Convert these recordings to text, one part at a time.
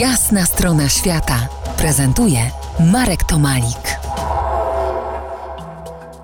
Jasna strona świata prezentuje Marek Tomalik.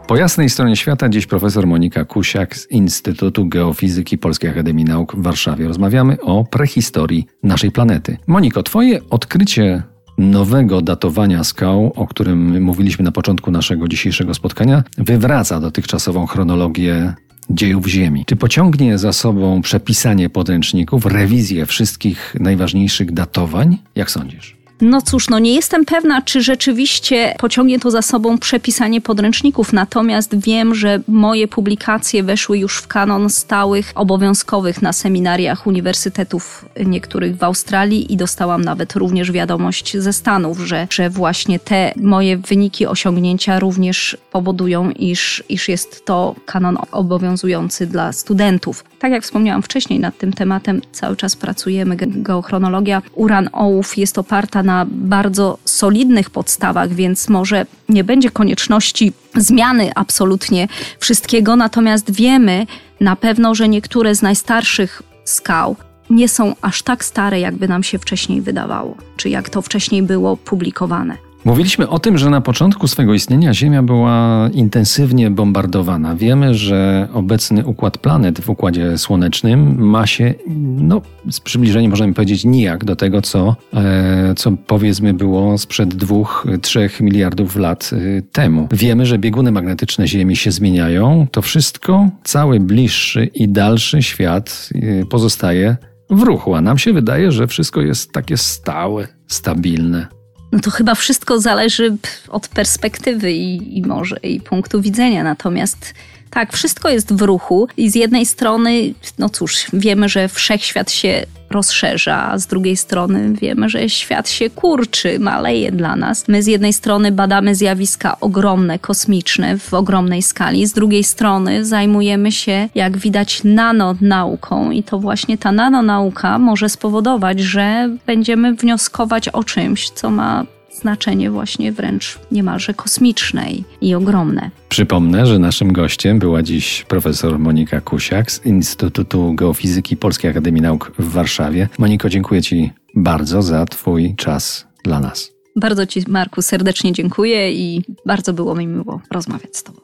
Po jasnej stronie świata dziś profesor Monika Kusiak z Instytutu Geofizyki Polskiej Akademii Nauk w Warszawie. Rozmawiamy o prehistorii naszej planety. Moniko, twoje odkrycie nowego datowania skał, o którym mówiliśmy na początku naszego dzisiejszego spotkania, wywraca dotychczasową chronologię dziejów Ziemi. Czy pociągnie za sobą przepisanie podręczników, rewizję wszystkich najważniejszych datowań? Jak sądzisz? No cóż, no nie jestem pewna, czy rzeczywiście pociągnie to za sobą przepisanie podręczników, natomiast wiem, że moje publikacje weszły już w kanon stałych, obowiązkowych na seminariach uniwersytetów niektórych w Australii i dostałam nawet również wiadomość ze Stanów, że, że właśnie te moje wyniki, osiągnięcia również powodują, iż, iż jest to kanon obowiązujący dla studentów. Tak jak wspomniałam wcześniej nad tym tematem, cały czas pracujemy. Geochronologia uran-ołów jest oparta na na bardzo solidnych podstawach, więc może nie będzie konieczności zmiany absolutnie wszystkiego, natomiast wiemy na pewno, że niektóre z najstarszych skał nie są aż tak stare, jakby nam się wcześniej wydawało, czy jak to wcześniej było publikowane. Mówiliśmy o tym, że na początku swego istnienia Ziemia była intensywnie bombardowana. Wiemy, że obecny układ planet w układzie słonecznym ma się, no, z przybliżeniem możemy powiedzieć, nijak do tego, co, e, co powiedzmy było sprzed dwóch, trzech miliardów lat e, temu. Wiemy, że bieguny magnetyczne Ziemi się zmieniają. To wszystko, cały bliższy i dalszy świat e, pozostaje w ruchu, a nam się wydaje, że wszystko jest takie stałe, stabilne no to chyba wszystko zależy od perspektywy i, i może i punktu widzenia. Natomiast tak, wszystko jest w ruchu i z jednej strony, no cóż, wiemy, że wszechświat się rozszerza, a z drugiej strony wiemy, że świat się kurczy, maleje dla nas. My z jednej strony badamy zjawiska ogromne, kosmiczne w ogromnej skali, z drugiej strony zajmujemy się, jak widać, nanonauką i to właśnie ta nanonauka może spowodować, że będziemy wnioskować o czymś, co ma znaczenie właśnie wręcz niemalże kosmiczne i ogromne. Przypomnę, że naszym gościem była dziś profesor Monika Kusiak z Instytutu Geofizyki Polskiej Akademii Nauk w Warszawie. Moniko, dziękuję Ci bardzo za Twój czas dla nas. Bardzo Ci, Marku, serdecznie dziękuję i bardzo było mi miło rozmawiać z Tobą.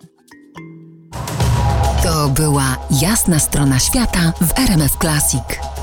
To była jasna strona świata w RMF Classic.